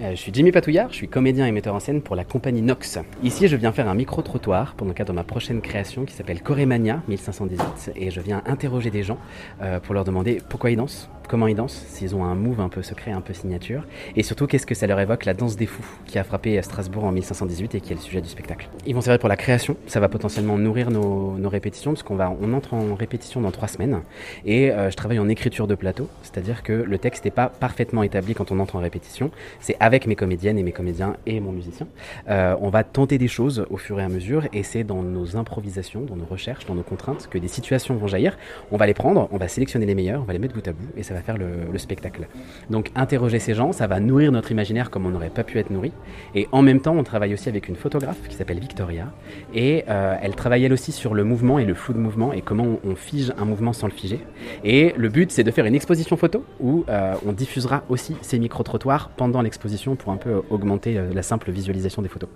Euh, je suis Jimmy Patouillard, je suis comédien et metteur en scène pour la compagnie Nox. Ici, je viens faire un micro-trottoir pour le cadre de ma prochaine création qui s'appelle Corémania 1518 et je viens interroger des gens euh, pour leur demander pourquoi ils dansent, comment ils dansent, s'ils ont un move un peu secret, un peu signature, et surtout qu'est-ce que ça leur évoque la danse des fous qui a frappé Strasbourg en 1518 et qui est le sujet du spectacle. Ils vont servir pour la création, ça va potentiellement nourrir nos, répétitions parce qu'on va, on entre en répétition dans trois semaines et euh, je travaille en écriture de plateau, c'est-à-dire que le texte n'est pas parfaitement établi quand on entre en répétition, c'est avec mes comédiennes et mes comédiens et mon musicien. Euh, on va tenter des choses au fur et à mesure et c'est dans nos improvisations, dans nos recherches, dans nos contraintes que des situations vont jaillir. On va les prendre, on va sélectionner les meilleurs, on va les mettre bout à bout et ça va faire le, spectacle. Donc interroger ces gens, ça va nourrir notre imaginaire comme on n'aurait pas pu être nourri. Et en même temps, on travaille aussi avec une photographe qui s'appelle Victoria. Et euh, elle travaille elle aussi sur le mouvement et le flou de mouvement et comment on, fige un mouvement sans le figer. Et le but, c'est de faire une exposition photo où euh, on diffusera aussi ces micro-trottoirs pendant l'exposition pour un peu augmenter euh, la simple visualisation des photos.